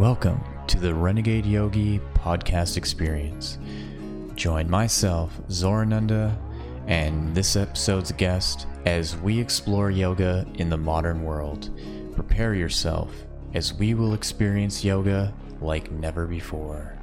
Welcome to the Renegade Yogi podcast experience. Join myself, Zorananda, and this episode's guest as we explore yoga in the modern world. Prepare yourself as we will experience yoga like never before.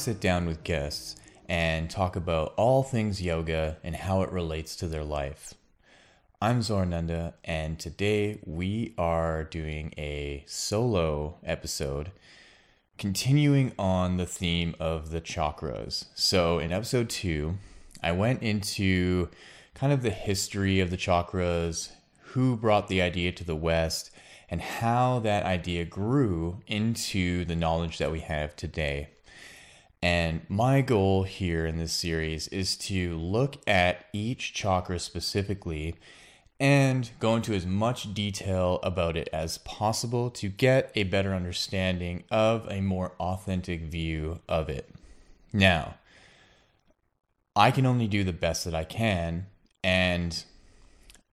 Sit down with guests and talk about all things yoga and how it relates to their life. I'm Zorananda, and today we are doing a solo episode continuing on the theme of the chakras. So, in episode two, I went into kind of the history of the chakras, who brought the idea to the West, and how that idea grew into the knowledge that we have today. And my goal here in this series is to look at each chakra specifically and go into as much detail about it as possible to get a better understanding of a more authentic view of it. Now, I can only do the best that I can, and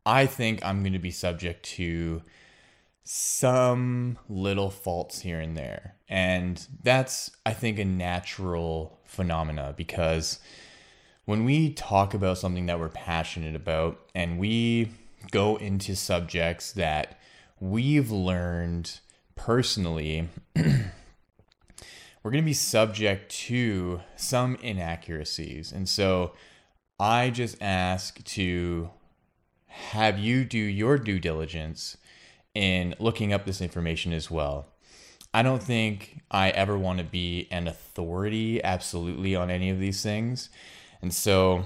I think I'm going to be subject to some little faults here and there. And that's, I think, a natural phenomena because when we talk about something that we're passionate about and we go into subjects that we've learned personally, we're going to be subject to some inaccuracies. And so I just ask to have you do your due diligence in looking up this information as well. I don't think I ever want to be an authority absolutely on any of these things. And so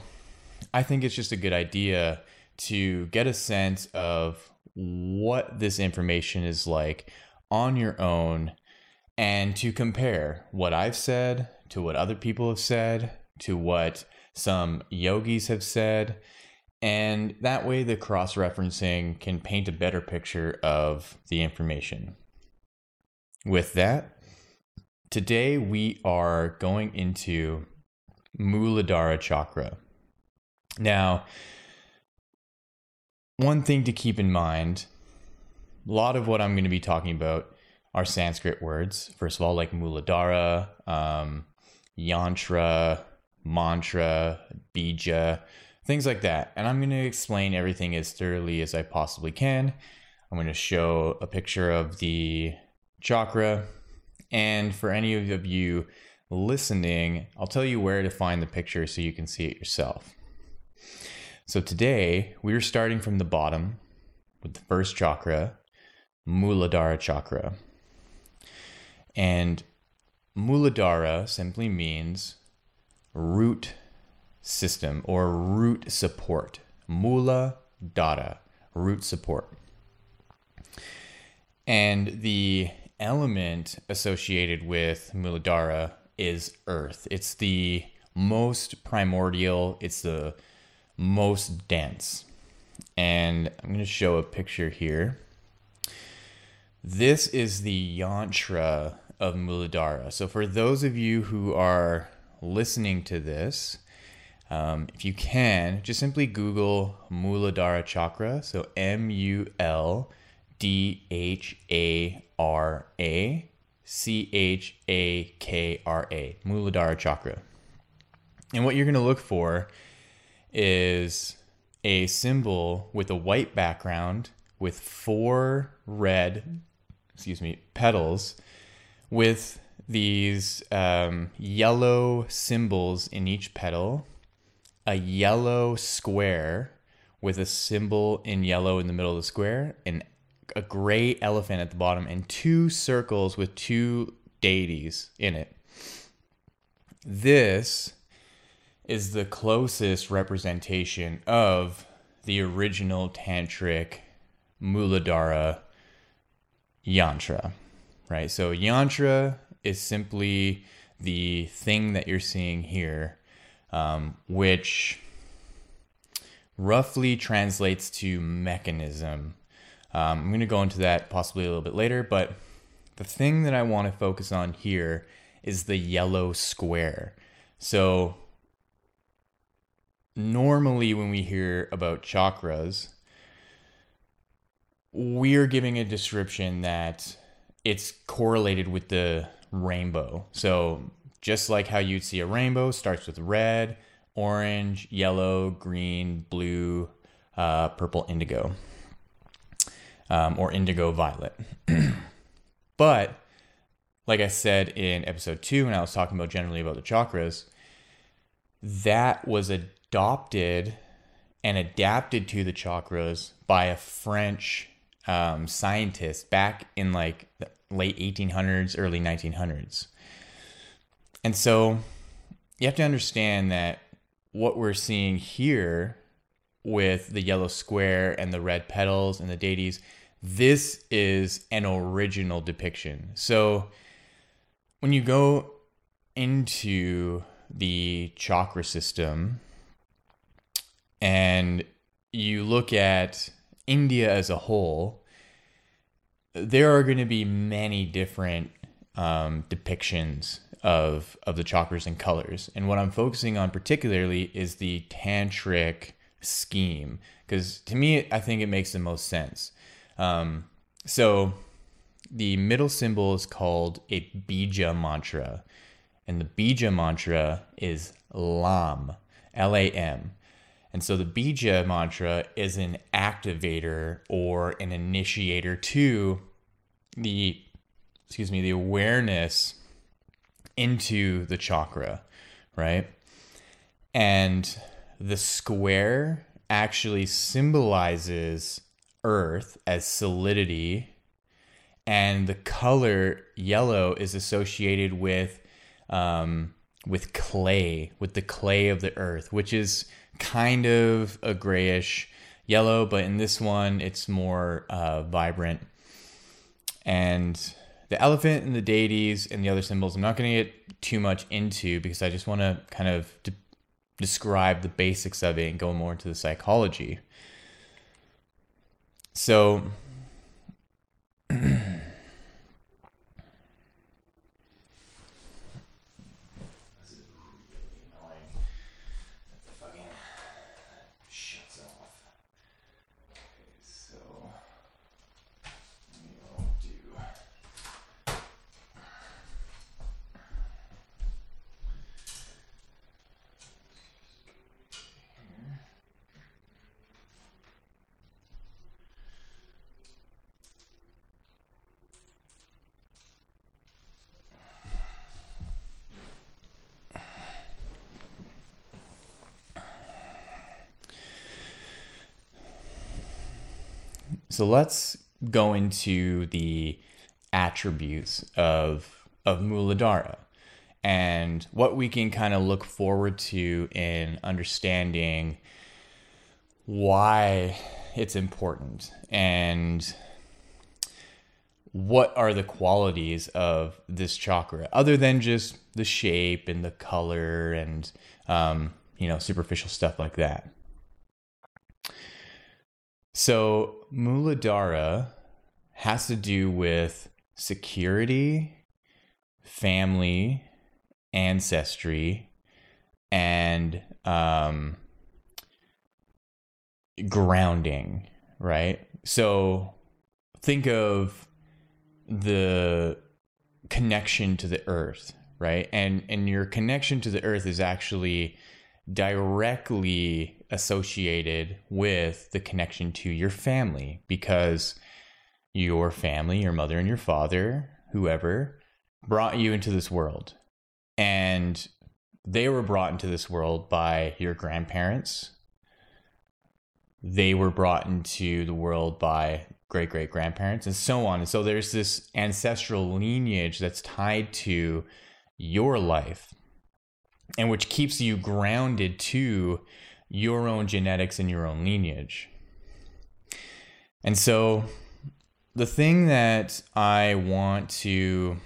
I think it's just a good idea to get a sense of what this information is like on your own and to compare what I've said to what other people have said to what some yogis have said and that way, the cross referencing can paint a better picture of the information. With that, today we are going into Muladhara Chakra. Now, one thing to keep in mind a lot of what I'm going to be talking about are Sanskrit words. First of all, like Muladhara, um, Yantra, Mantra, Bija things like that. And I'm going to explain everything as thoroughly as I possibly can. I'm going to show a picture of the chakra. And for any of you listening, I'll tell you where to find the picture so you can see it yourself. So today, we're starting from the bottom with the first chakra, Muladhara chakra. And Muladhara simply means root system or root support. Mula data, root support. And the element associated with Muladhara is earth. It's the most primordial, it's the most dense. And I'm going to show a picture here. This is the yantra of Muladhara. So, for those of you who are listening to this, um, if you can, just simply Google Muladhara Chakra. So M U L D H A R A C H A K R A, Muladhara Chakra. And what you're going to look for is a symbol with a white background with four red, excuse me, petals with these um, yellow symbols in each petal a yellow square with a symbol in yellow in the middle of the square and a gray elephant at the bottom and two circles with two deities in it. This is the closest representation of the original tantric Muladhara yantra, right? So yantra is simply the thing that you're seeing here, um, which roughly translates to mechanism. Um, I'm going to go into that possibly a little bit later, but the thing that I want to focus on here is the yellow square. So, normally when we hear about chakras, we're giving a description that it's correlated with the rainbow. So, just like how you'd see a rainbow starts with red, orange, yellow, green, blue, uh, purple, indigo, um, or indigo violet. but, like I said in episode two, when I was talking about generally about the chakras, that was adopted and adapted to the chakras by a French um, scientist back in like the late 1800s, early 1900s. And so you have to understand that what we're seeing here with the yellow square and the red petals and the deities, this is an original depiction. So when you go into the chakra system and you look at India as a whole, there are going to be many different um, depictions of of the chakras and colors. And what I'm focusing on particularly is the tantric scheme because to me, I think it makes the most sense. Um, so the middle symbol is called a bija mantra, and the bija mantra is Lam, L A M. And so the bija mantra is an activator or an initiator to the excuse me, the awareness into the chakra, right? And the square actually symbolizes earth as solidity and the color yellow is associated with um, with clay with the clay of the earth which is kind of a grayish yellow but in this one it's more uh, vibrant and the elephant and the deities and the other symbols, I'm not going to get too much into because I just want to kind of de- describe the basics of it and go more into the psychology. So, So let's go into the attributes of of Muladhara and what we can kind of look forward to in understanding why it's important and what are the qualities of this chakra other than just the shape and the color and um, you know superficial stuff like that so Muladhara has to do with security, family, ancestry, and um, grounding, right? So think of the connection to the earth, right? And and your connection to the earth is actually directly associated with the connection to your family because your family, your mother and your father, whoever, brought you into this world. And they were brought into this world by your grandparents. They were brought into the world by great great grandparents and so on. And so there's this ancestral lineage that's tied to your life and which keeps you grounded to your own genetics and your own lineage. And so, the thing that I want to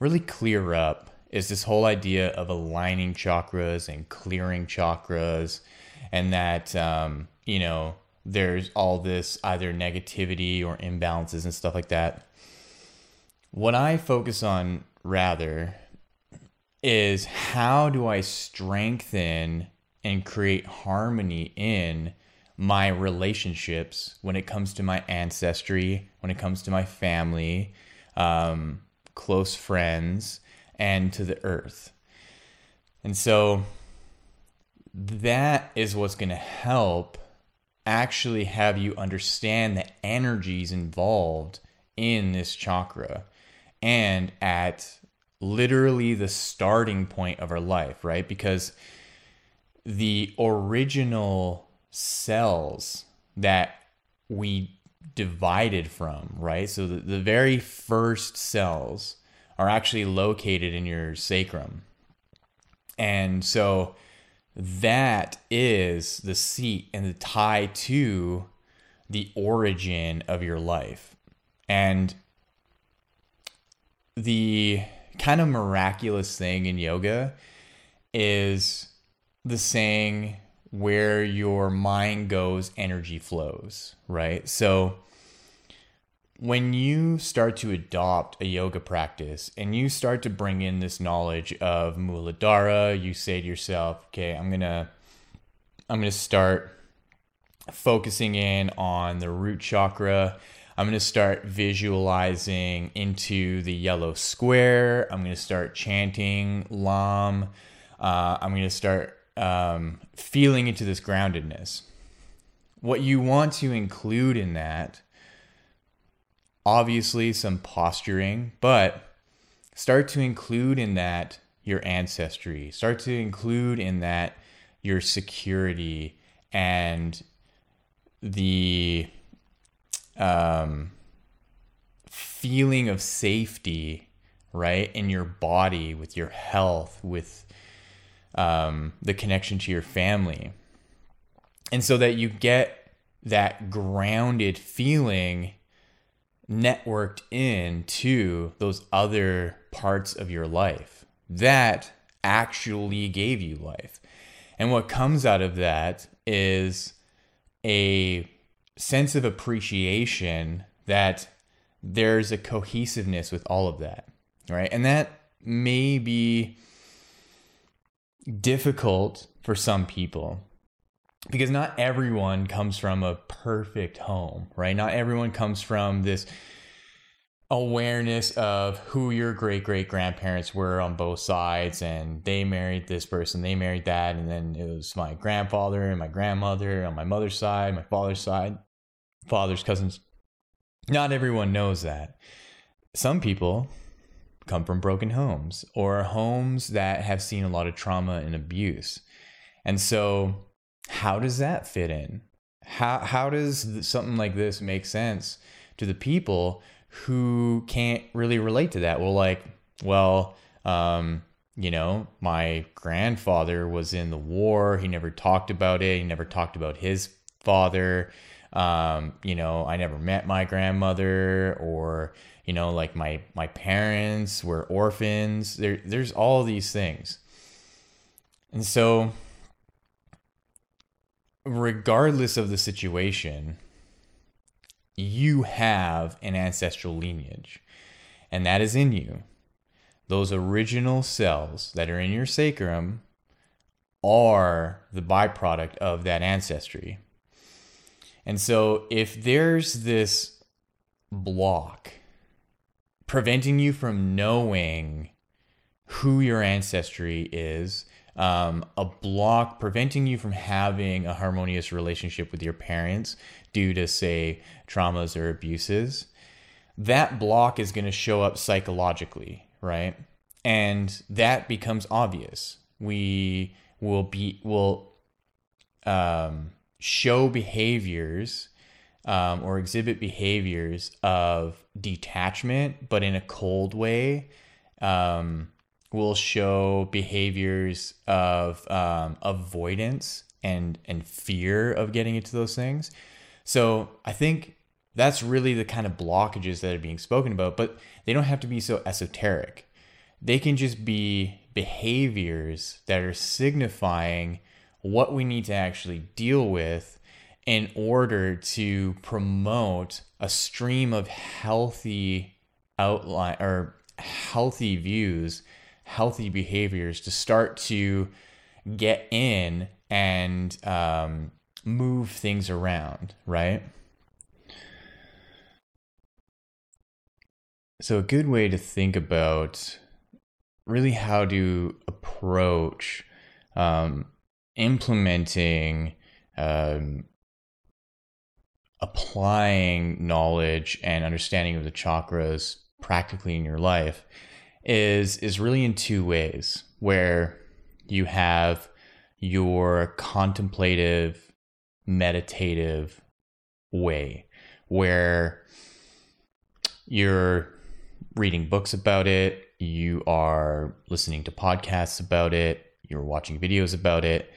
really clear up is this whole idea of aligning chakras and clearing chakras, and that, um, you know, there's all this either negativity or imbalances and stuff like that. What I focus on rather is how do I strengthen and create harmony in my relationships when it comes to my ancestry, when it comes to my family, um, close friends, and to the earth. And so that is what's going to help actually have you understand the energies involved in this chakra and at literally the starting point of our life, right? Because the original cells that we divided from, right? So the, the very first cells are actually located in your sacrum. And so that is the seat and the tie to the origin of your life. And the kind of miraculous thing in yoga is the saying where your mind goes, energy flows, right? So when you start to adopt a yoga practice and you start to bring in this knowledge of Muladhara, you say to yourself, okay, I'm going to I'm going to start focusing in on the root chakra. I'm going to start visualizing into the yellow square. I'm going to start chanting Lam. Uh, I'm going to start um, feeling into this groundedness. What you want to include in that, obviously, some posturing, but start to include in that your ancestry. Start to include in that your security and the um, feeling of safety, right, in your body, with your health, with um, the connection to your family. And so that you get that grounded feeling networked into those other parts of your life that actually gave you life. And what comes out of that is a sense of appreciation that there's a cohesiveness with all of that, right? And that may be difficult for some people because not everyone comes from a perfect home, right? Not everyone comes from this awareness of who your great great grandparents were on both sides and they married this person they married that and then it was my grandfather and my grandmother on my mother's side my father's side father's cousins not everyone knows that some people come from broken homes or homes that have seen a lot of trauma and abuse and so how does that fit in how how does something like this make sense to the people who can't really relate to that. Well, like, well, um, you know, my grandfather was in the war. He never talked about it. He never talked about his father. Um, you know, I never met my grandmother or, you know, like my my parents were orphans. There there's all these things. And so regardless of the situation, you have an ancestral lineage, and that is in you. Those original cells that are in your sacrum are the byproduct of that ancestry. And so, if there's this block preventing you from knowing who your ancestry is, um, a block preventing you from having a harmonious relationship with your parents due to, say, traumas or abuses, that block is going to show up psychologically, right? And that becomes obvious. We will be will um, show behaviors um, or exhibit behaviors of detachment, but in a cold way. Um, will show behaviors of um, avoidance and and fear of getting into those things. So I think that's really the kind of blockages that are being spoken about, but they don't have to be so esoteric. They can just be behaviors that are signifying what we need to actually deal with in order to promote a stream of healthy outline or healthy views, healthy behaviors to start to get in and um, move things around, right? So, a good way to think about really how to approach um, implementing, um, applying knowledge and understanding of the chakras practically in your life is is really in two ways where you have your contemplative meditative way where you're reading books about it, you are listening to podcasts about it, you're watching videos about it,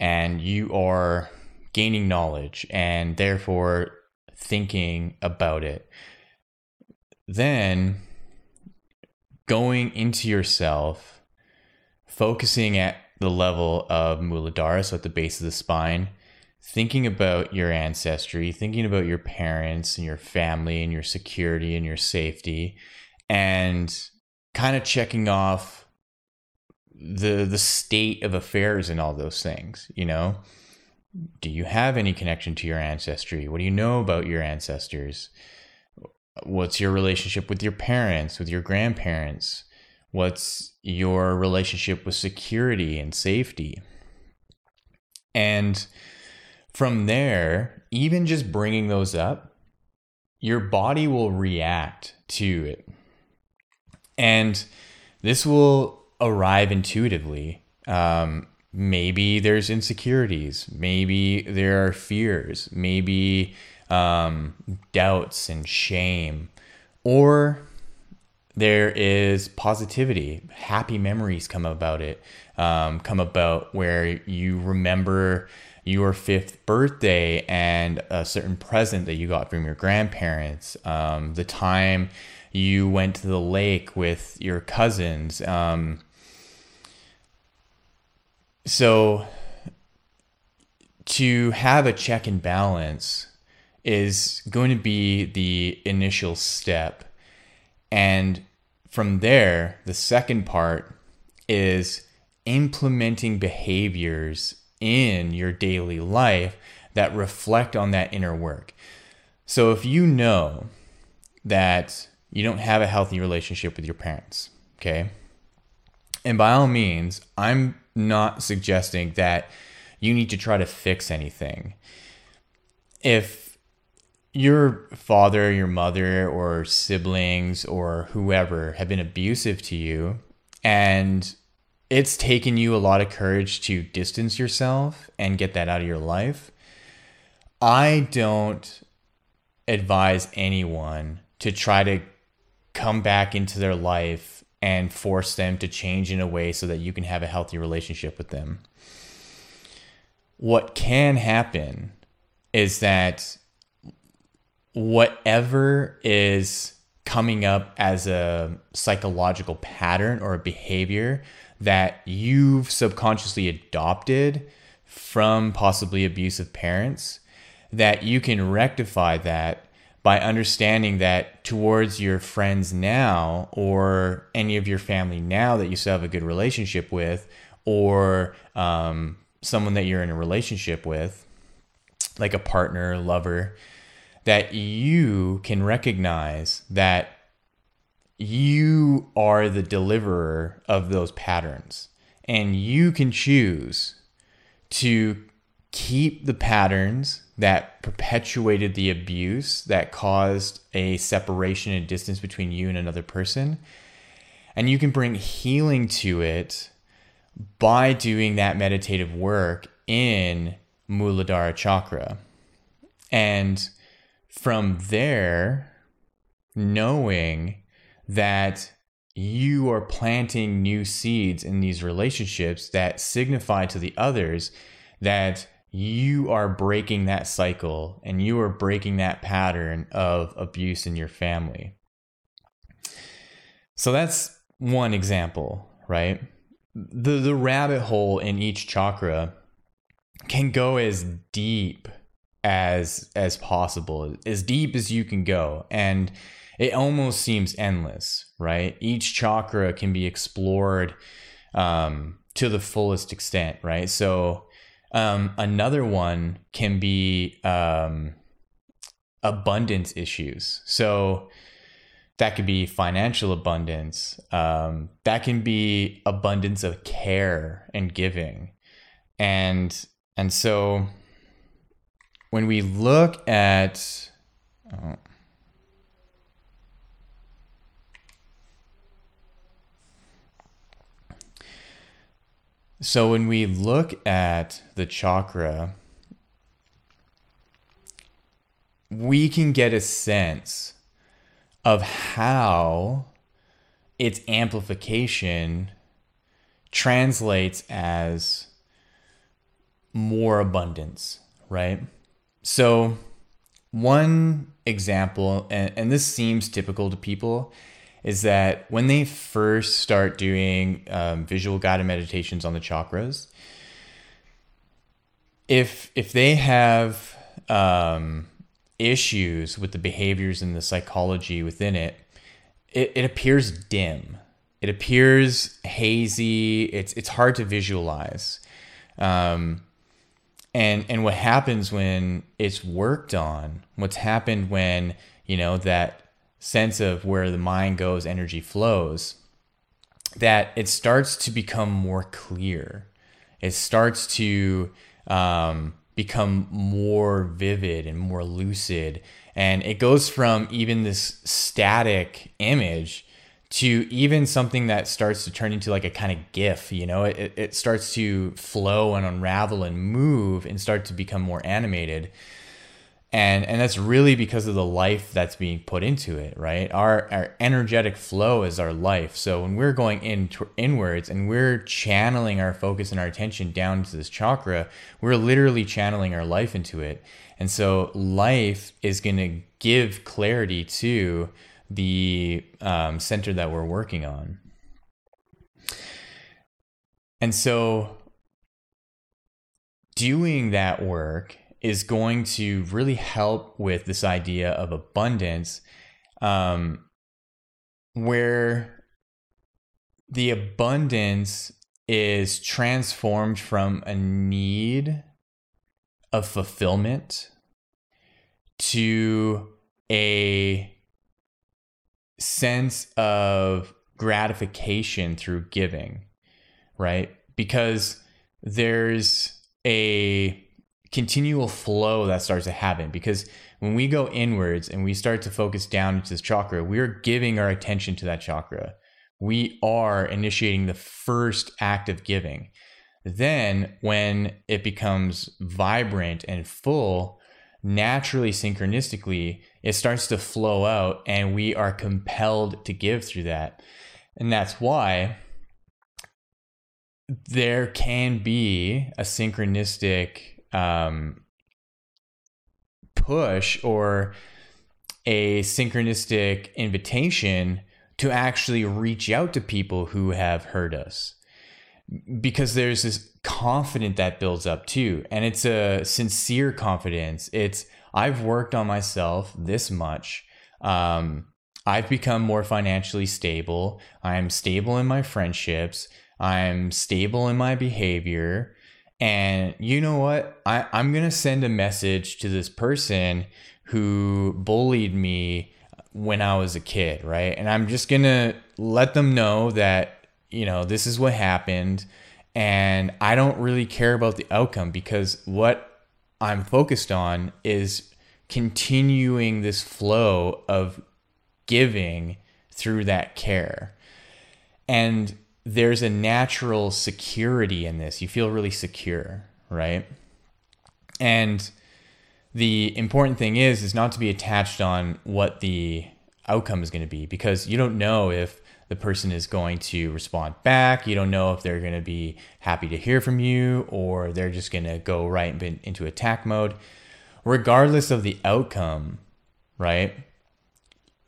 and you are gaining knowledge and therefore thinking about it. Then going into yourself, focusing at the level of Muladhara, so at the base of the spine, thinking about your ancestry, thinking about your parents and your family and your security and your safety, and kind of checking off the the state of affairs and all those things, you know? Do you have any connection to your ancestry? What do you know about your ancestors? What's your relationship with your parents, with your grandparents? What's your relationship with security and safety? And from there, even just bringing those up, your body will react to it. And this will arrive intuitively. Um, maybe there's insecurities, maybe there are fears, maybe um, doubts and shame, or there is positivity, happy memories come about it, um, come about where you remember your fifth birthday and a certain present that you got from your grandparents, um, the time you went to the lake with your cousins. Um, so to have a check and balance is going to be the initial step. And from there, the second part is implementing behaviors in your daily life that reflect on that inner work. So if you know that you don't have a healthy relationship with your parents, okay? And by all means, I'm not suggesting that you need to try to fix anything. If your father, your mother, or siblings, or whoever have been abusive to you, and it's taken you a lot of courage to distance yourself and get that out of your life, I don't advise anyone to try to come back into their life and force them to change in a way so that you can have a healthy relationship with them. What can happen is that whatever is coming up as a psychological pattern or a behavior that you've subconsciously adopted from possibly abusive parents, that you can rectify that by understanding that towards your friends now or any of your family now that you still have a good relationship with or um, someone that you're in a relationship with like a partner lover that you can recognize that you are the deliverer of those patterns. And you can choose to keep the patterns that perpetuated the abuse that caused a separation and distance between you and another person. And you can bring healing to it by doing that meditative work in Muladhara chakra. And from there, knowing that you are planting new seeds in these relationships that signify to the others that you are breaking that cycle and you are breaking that pattern of abuse in your family. So that's one example, right? The the rabbit hole in each chakra can go as deep as as possible, as deep as you can go. And it almost seems endless, right? Each chakra can be explored um, to the fullest extent, right? So um, another one can be um, abundance issues. So that could be financial abundance. Um, that can be abundance of care and giving, and and so when we look at oh, So when we look at the chakra, we can get a sense of how its amplification translates as more abundance, right? So, one example, and, and this seems typical to people, is that when they first start doing um, visual guided meditations on the chakras, if if they have um, issues with the behaviors and the psychology within it, it, it appears dim. It appears hazy. It's it's hard to visualize. Um, and and what happens when it's worked on? What's happened when you know that sense of where the mind goes, energy flows, that it starts to become more clear. It starts to um, become more vivid and more lucid. And it goes from even this static image to even something that starts to turn into like a kind of gif, you know, it, it starts to flow and unravel and move and start to become more animated and and that's really because of the life that's being put into it right? Our our energetic flow is our life. So when we're going in inwards and we're channeling our focus and our attention down to this chakra we're literally channeling our life into it. And so life is going to give clarity to the um, center that we're working on. And so doing that work is going to really help with this idea of abundance, um, where the abundance is transformed from a need of fulfillment to a sense of gratification through giving, right? Because there's a continual flow that starts to happen because when we go inwards and we start to focus down into this chakra, we're giving our attention to that chakra. We are initiating the first act of giving. Then, when it becomes vibrant and full, naturally, synchronistically, it starts to flow out and we are compelled to give through that. And that's why there can be a synchronistic um, push or a synchronistic invitation to actually reach out to people who have heard us. Because there's this confidence that builds up too and it's a sincere confidence. It's i've worked on myself this much. Um, i've become more financially stable. I'm stable in my friendships. I'm stable in my behavior and you know what? I, I'm going to send a message to this person who bullied me when I was a kid, right? And I'm just going to let them know that, you know, this is what happened. And I don't really care about the outcome because what I'm focused on is continuing this flow of giving through that care. And there's a natural security in this. You feel really secure, right? And the important thing is is not to be attached on what the outcome is going to be because you don't know if the person is going to respond back. You don't know if they're going to be happy to hear from you or they're just going to go right into attack mode. Regardless of the outcome, right?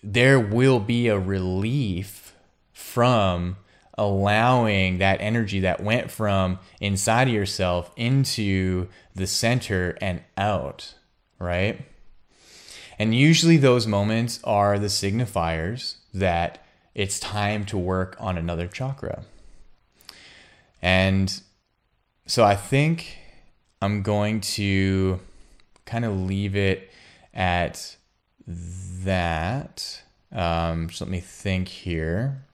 There will be a relief from allowing that energy that went from inside of yourself into the center and out, right? And usually those moments are the signifiers that it's time to work on another chakra. And so I think I'm going to kind of leave it at that. Um, just let me think here.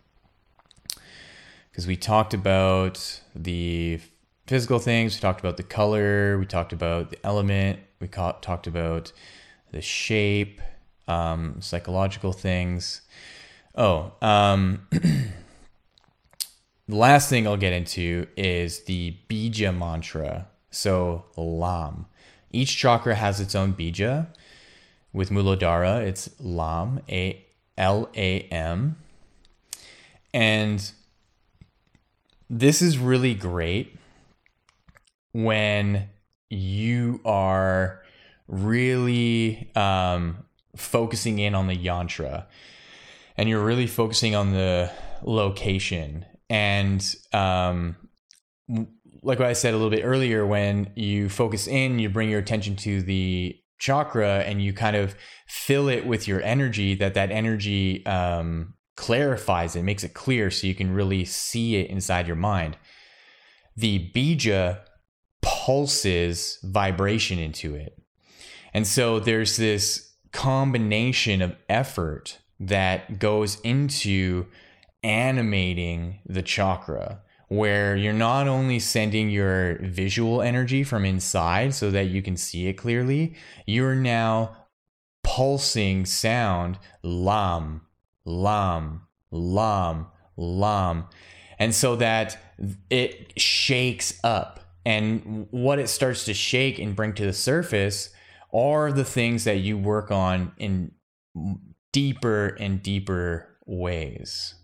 Because we talked about the physical things, we talked about the color, we talked about the element, we talked about the shape, um, psychological things. Oh, um, the last thing I'll get into is the bija mantra. So, Lam. Each chakra has its own bija. With Muladhara, it's Lam, A L A M. And this is really great when you are really um, focusing in on the yantra and you're really focusing on the location. And um, like what i said a little bit earlier when you focus in you bring your attention to the chakra and you kind of fill it with your energy that that energy um, clarifies it makes it clear so you can really see it inside your mind. The bija pulses vibration into it. And so there's this combination of effort that goes into animating the chakra where you're not only sending your visual energy from inside so that you can see it clearly, you're now pulsing sound lam, lam, lam, lam. And so that it shakes up. And what it starts to shake and bring to the surface are the things that you work on in deeper and deeper ways.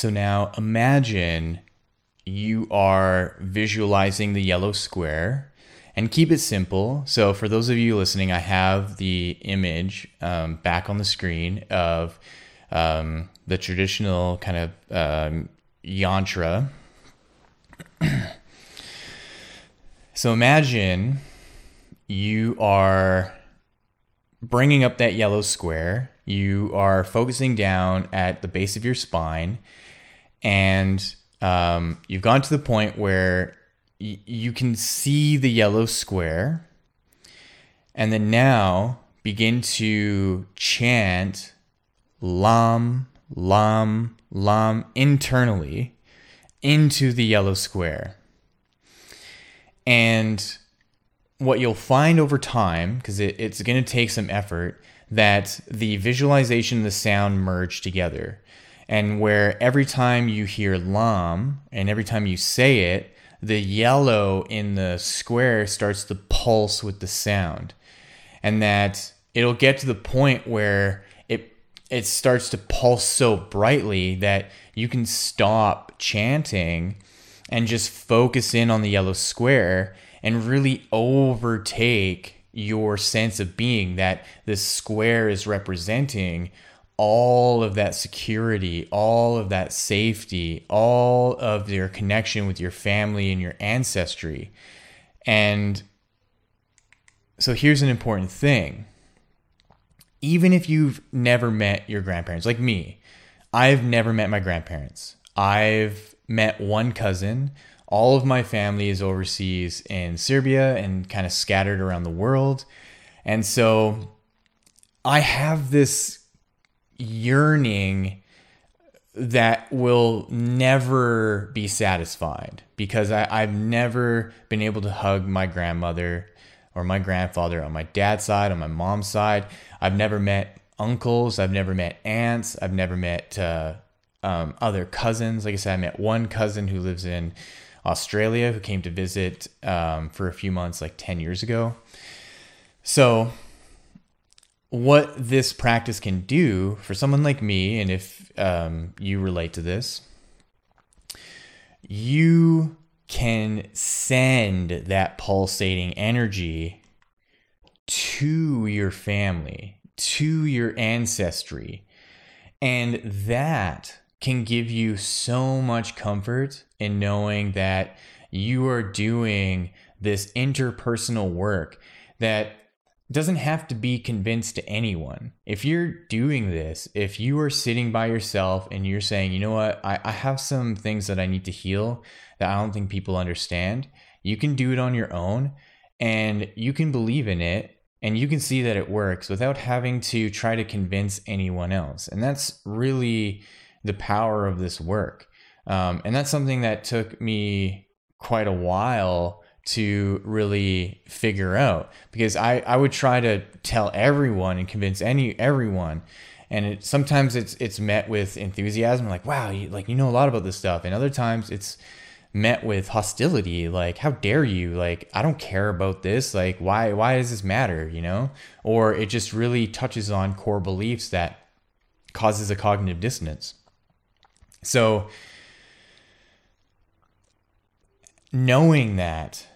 So now imagine you are visualizing the yellow square and keep it simple. So, for those of you listening, I have the image um, back on the screen of um, the traditional kind of um, yantra. so, imagine you are bringing up that yellow square, you are focusing down at the base of your spine and um, you've gone to the point where y- you can see the yellow square, and then now begin to chant Lam, Lam, Lam internally into the yellow square. And what you'll find over time, because it, it's going to take some effort, that the visualization and the sound merge together and where every time you hear lam and every time you say it, the yellow in the square starts to pulse with the sound. And that it'll get to the point where it it starts to pulse so brightly that you can stop chanting and just focus in on the yellow square and really overtake your sense of being that this square is representing all of that security, all of that safety, all of your connection with your family and your ancestry. And so here's an important thing. Even if you've never met your grandparents, like me, I've never met my grandparents. I've met one cousin. All of my family is overseas in Serbia and kind of scattered around the world. And so I have this yearning that will never be satisfied because I, I've never been able to hug my grandmother or my grandfather on my dad's side, on my mom's side. I've never met uncles. I've never met aunts. I've never met uh, um, other cousins. Like I said, I met one cousin who lives in Australia who came to visit um, for a few months like 10 years ago. So what this practice can do for someone like me, and if um, you relate to this, you can send that pulsating energy to your family, to your ancestry. And that can give you so much comfort in knowing that you are doing this interpersonal work that doesn't have to be convinced to anyone. If you're doing this, if you are sitting by yourself and you're saying, you know what, I, I have some things that I need to heal that I don't think people understand, you can do it on your own and you can believe in it and you can see that it works without having to try to convince anyone else. And that's really the power of this work. Um, and that's something that took me quite a while to really figure out because I, I would try to tell everyone and convince any everyone. And it, sometimes it's it's met with enthusiasm like wow you, like you know a lot about this stuff. And other times it's met with hostility like how dare you? Like i don't care about this. Like why why does this matter? You know? Or it just really touches on core beliefs that causes a cognitive dissonance. So knowing that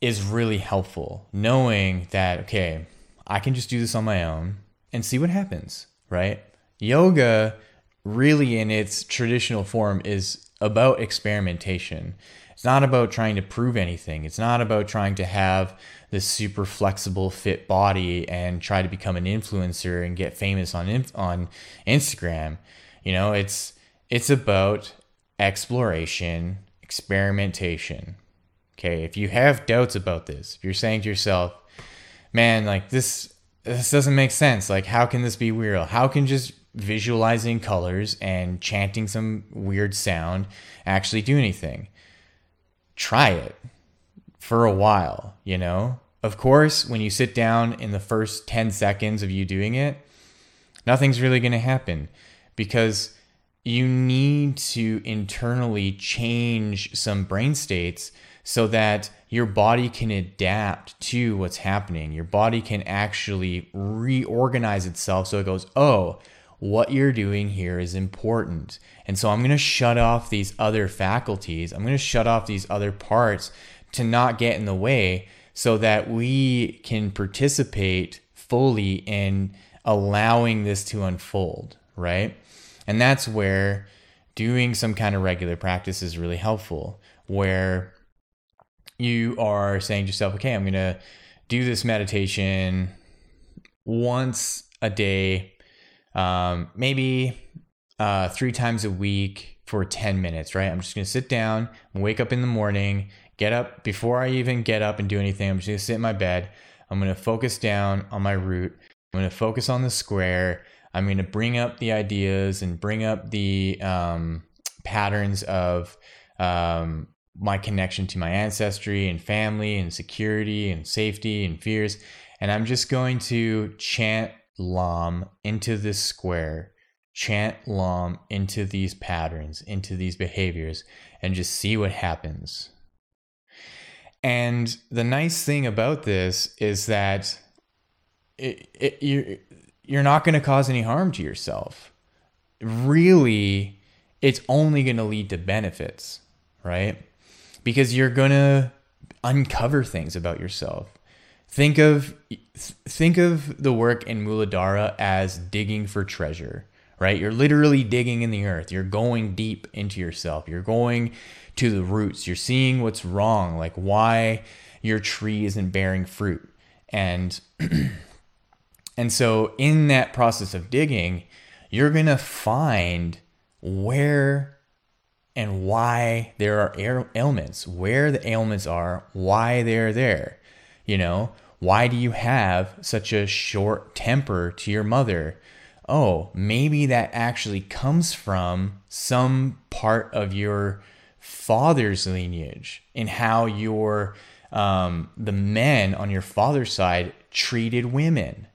is really helpful. Knowing that, okay, I can just do this on my own and see what happens, right? Yoga, really in its traditional form, is about experimentation. It's not about trying to prove anything. It's not about trying to have this super flexible, fit body and try to become an influencer and get famous on on Instagram. You know, it's it's about exploration, experimentation, Okay, if you have doubts about this, if you're saying to yourself, man, like this this doesn't make sense. Like how can this be real? How can just visualizing colors and chanting some weird sound actually do anything? Try it for a while, you know? Of course, when you sit down in the first 10 seconds of you doing it, nothing's really going to happen because you need to internally change some brain states so that your body can adapt to what's happening. Your body can actually reorganize itself so it goes, oh, what you're doing here is important. And so I'm going to shut off these other faculties. I'm going to shut off these other parts to not get in the way so that we can participate fully in allowing this to unfold, right? And that's where doing some kind of regular practice is really helpful, where you are saying to yourself, okay, I'm going to do this meditation once a day, um, maybe uh, three times a week for 10 minutes, right? I'm just going to sit down, wake up in the morning, get up before I even get up and do anything. I'm just going to sit in my bed. I'm going to focus down on my root. I'm going to focus on the square. I'm going to bring up the ideas and bring up the um, patterns of um, my connection to my ancestry and family and security and safety and fears. And I'm just going to chant Lam into this square, chant Lam into these patterns, into these behaviors, and just see what happens. And the nice thing about this is that it, it, you're, you're not going to cause any harm to yourself. Really, it's only going to lead to benefits, right? Because you're going to uncover things about yourself. Think of think of the work in Muladhara as digging for treasure, right? You're literally digging in the earth. You're going deep into yourself. You're going to the roots. You're seeing what's wrong, like why your tree isn't bearing fruit. And and so in that process of digging, you're going to find where and why there are ailments, where the ailments are, why they're there. You know, why do you have such a short temper to your mother? Oh, maybe that actually comes from some part of your father's lineage and how your um, the men on your father's side treated women,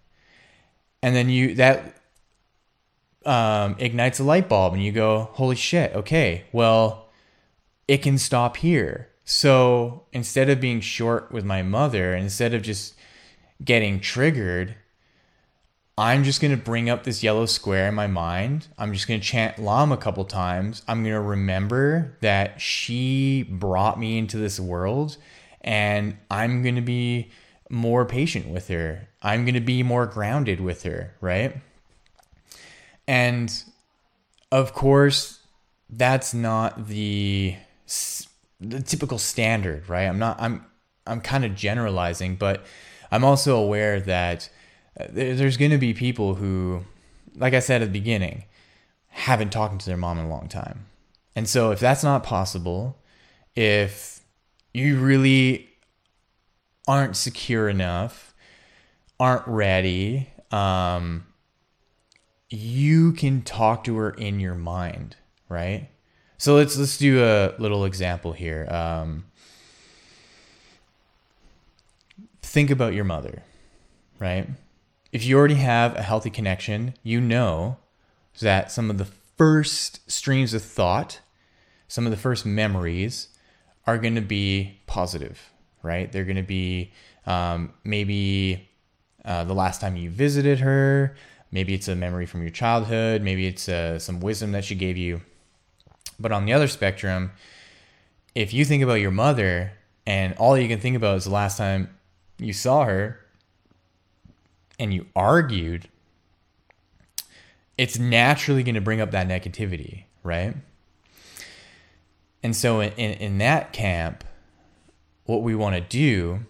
and then you that um, ignites a light bulb, and you go, "Holy shit! Okay, well, it can stop here." So instead of being short with my mother, instead of just getting triggered, I'm just going to bring up this yellow square in my mind. I'm just going to chant Lam a couple times. I'm going to remember that she brought me into this world and I'm going to be more patient with her. I'm going to be more grounded with her, right? And of course, that's not the the typical standard, right? I'm not I'm I'm kind of generalizing, but I'm also aware that uh, there's going to be people who like I said at the beginning haven't talked to their mom in a long time. And so if that's not possible, if you really aren't secure enough, aren't ready, um, you can talk to her in your mind, right? So let's let's do a little example here. Um, think about your mother, right? If you already have a healthy connection, you know that some of the first streams of thought, some of the first memories are going to be positive, right? They're going to be um, maybe uh, the last time you visited her. Maybe it's a memory from your childhood. Maybe it's uh, some wisdom that she gave you but on the other spectrum, if you think about your mother and all you can think about is the last time you saw her and you argued, it's naturally going to bring up that negativity, right? And so in, in, in that camp, what we want to do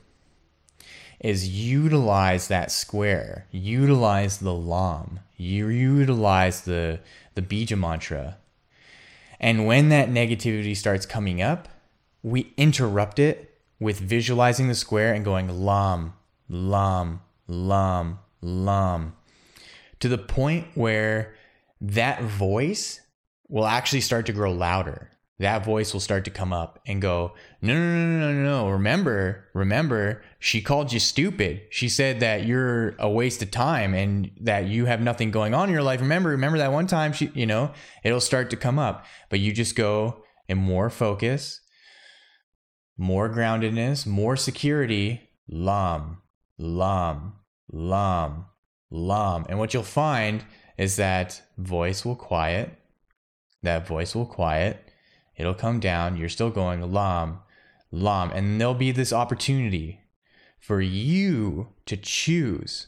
is utilize that square, utilize the lam, you utilize the the bija mantra. And when that negativity starts coming up, we interrupt it with visualizing the square and going lam, lam, lam, lam, to the point where that voice will actually start to grow louder that voice will start to come up and go, no, no, no, no, no, no. Remember, remember, she called you stupid. She said that you're a waste of time and that you have nothing going on in your life. Remember, remember that one time she, you know, it'll start to come up, but you just go in more focus, more groundedness, more security. Lam, lam, lam, lam. And what you'll find is that voice will quiet. That voice will quiet It'll come down. You're still going lam, lam. And there'll be this opportunity for you to choose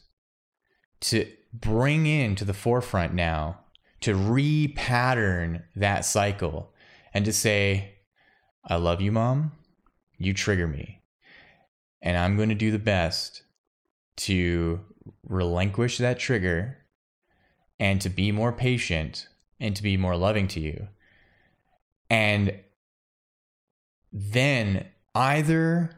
to bring in to the forefront now, to repattern that cycle and to say, I love you, mom. You trigger me. And I'm going to do the best to relinquish that trigger and to be more patient and to be more loving to you. And then either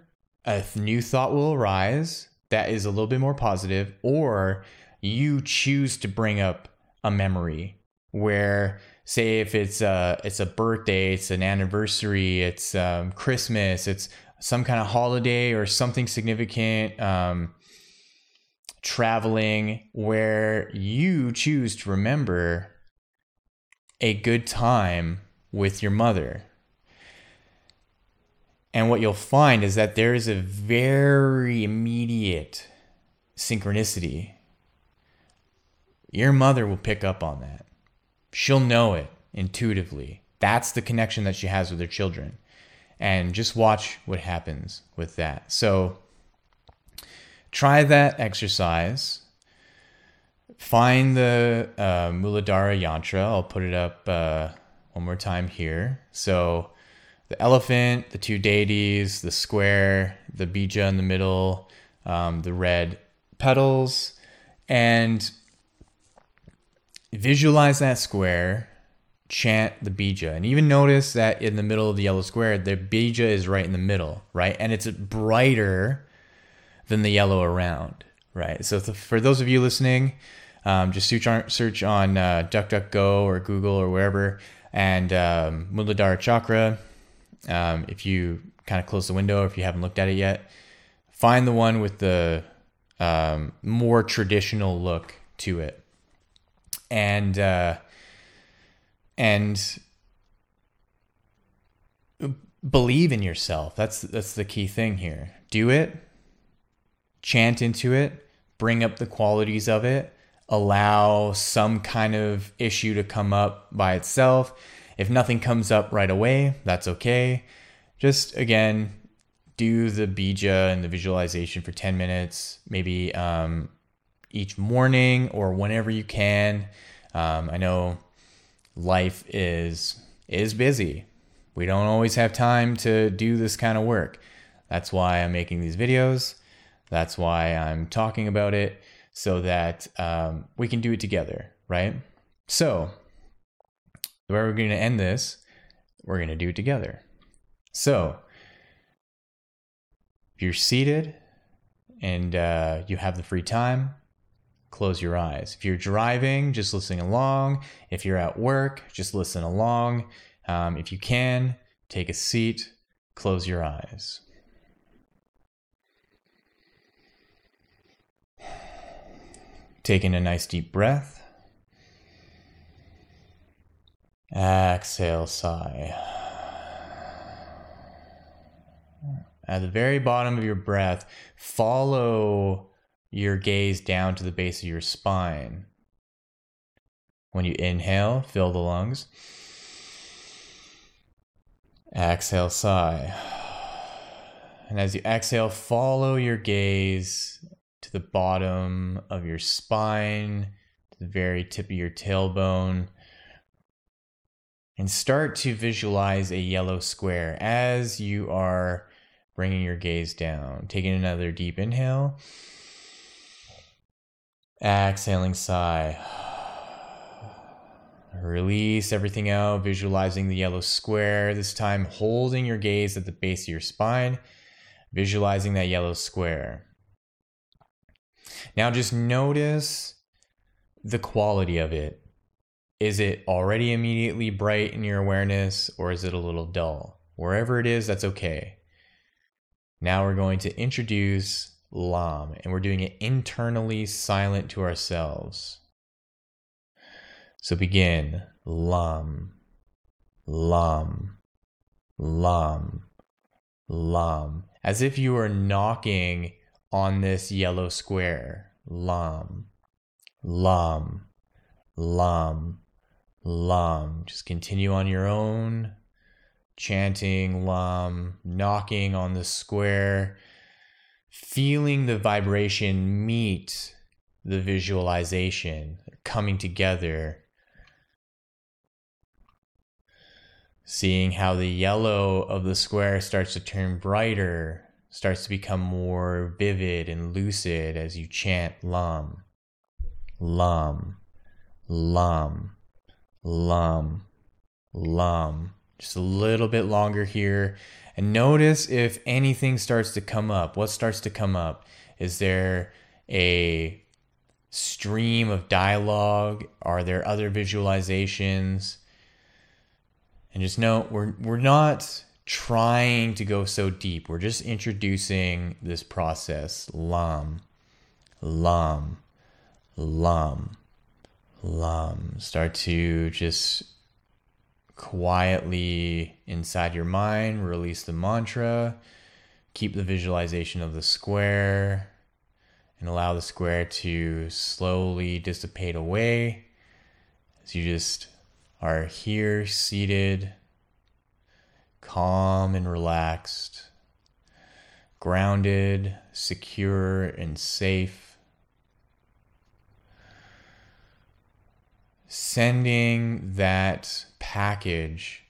a new thought will arise that is a little bit more positive, or you choose to bring up a memory where say if it's a it's a birthday it's an anniversary it's um, christmas it's some kind of holiday or something significant um, traveling where you choose to remember a good time with your mother. And what you'll find is that there is a very immediate synchronicity. Your mother will pick up on that. She'll know it intuitively. That's the connection that she has with her children. And just watch what happens with that. So try that exercise. Find the uh, Muladhara Yantra. I'll put it up uh, one more time here. So the elephant, the two deities, the square, the bija in the middle, um, the red petals, and visualize that square, chant the bija, and even notice that in the middle of the yellow square, the bija is right in the middle, right? And it's brighter than the yellow around, right? So th- for those of you listening, um, just search on, search on uh, DuckDuckGo or Google or wherever, and um, Muladhara Chakra um, if you kind of close the window, if you haven't looked at it yet, find the one with the um, more traditional look to it, and uh, and believe in yourself. That's that's the key thing here. Do it, chant into it, bring up the qualities of it, allow some kind of issue to come up by itself if nothing comes up right away, that's okay. Just again, do the bija and the visualization for 10 minutes, maybe um, each morning or whenever you can. Um, I know life is is busy. We don't always have time to do this kind of work. That's why I'm making these videos. That's why I'm talking about it so that um, we can do it together, right? So, way we're going to end this, we're going to do it together. So, if you're seated and uh, you have the free time, close your eyes. If you're driving, just listening along. If you're at work, just listen along. Um, if you can, take a seat, close your eyes. Taking a nice deep breath. Exhale, sigh. At the very bottom of your breath, follow your gaze down to the base of your spine. When you inhale, fill the lungs. Exhale, sigh. And as you exhale, follow your gaze to the bottom of your spine, to the very tip of your tailbone and start to visualize a yellow square as you are bringing your gaze down. Taking another deep inhale. Exhaling, sigh. Release everything out, visualizing the yellow square. This time, holding your gaze at the base of your spine, visualizing that yellow square. Now, just notice the quality of it is it already immediately bright in your awareness or is it a little dull? Wherever it is, that's okay. Now we're going to introduce Lam and we're doing it internally silent to ourselves. So begin Lam, Lam, Lam, Lam, as if you are knocking on this yellow square. Lam, Lam, Lam, Lam. Just continue on your own, chanting Lam, knocking on the square, feeling the vibration meet the visualization, coming together. Seeing how the yellow of the square starts to turn brighter, starts to become more vivid and lucid as you chant Lam, Lam, Lam. Lam, Lam. Just a little bit longer here. And notice if anything starts to come up. What starts to come up? Is there a stream of dialogue? Are there other visualizations? And just note we're we're not trying to go so deep. We're just introducing this process. Lam, lam, lam. Lam. Start to just quietly inside your mind, release the mantra, keep the visualization of the square, and allow the square to slowly dissipate away as you just are here seated, calm and relaxed, grounded, secure, and safe. Sending that package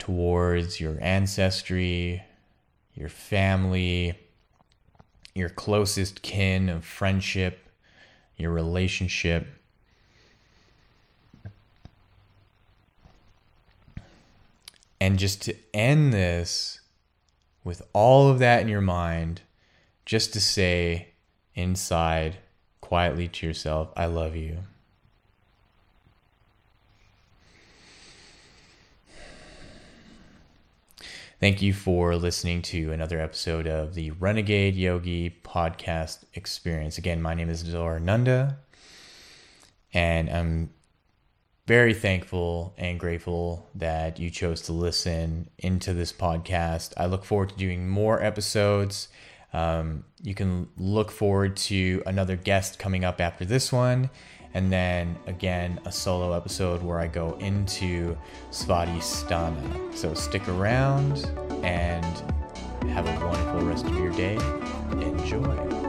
towards your ancestry, your family, your closest kin of friendship, your relationship. And just to end this with all of that in your mind, just to say inside quietly to yourself, I love you. Thank you for listening to another episode of the Renegade Yogi podcast experience. Again, my name is Zorananda, and I'm very thankful and grateful that you chose to listen into this podcast. I look forward to doing more episodes. Um, you can look forward to another guest coming up after this one and then again a solo episode where I go into Svadhisthana. So stick around and have a wonderful rest of your day. Enjoy.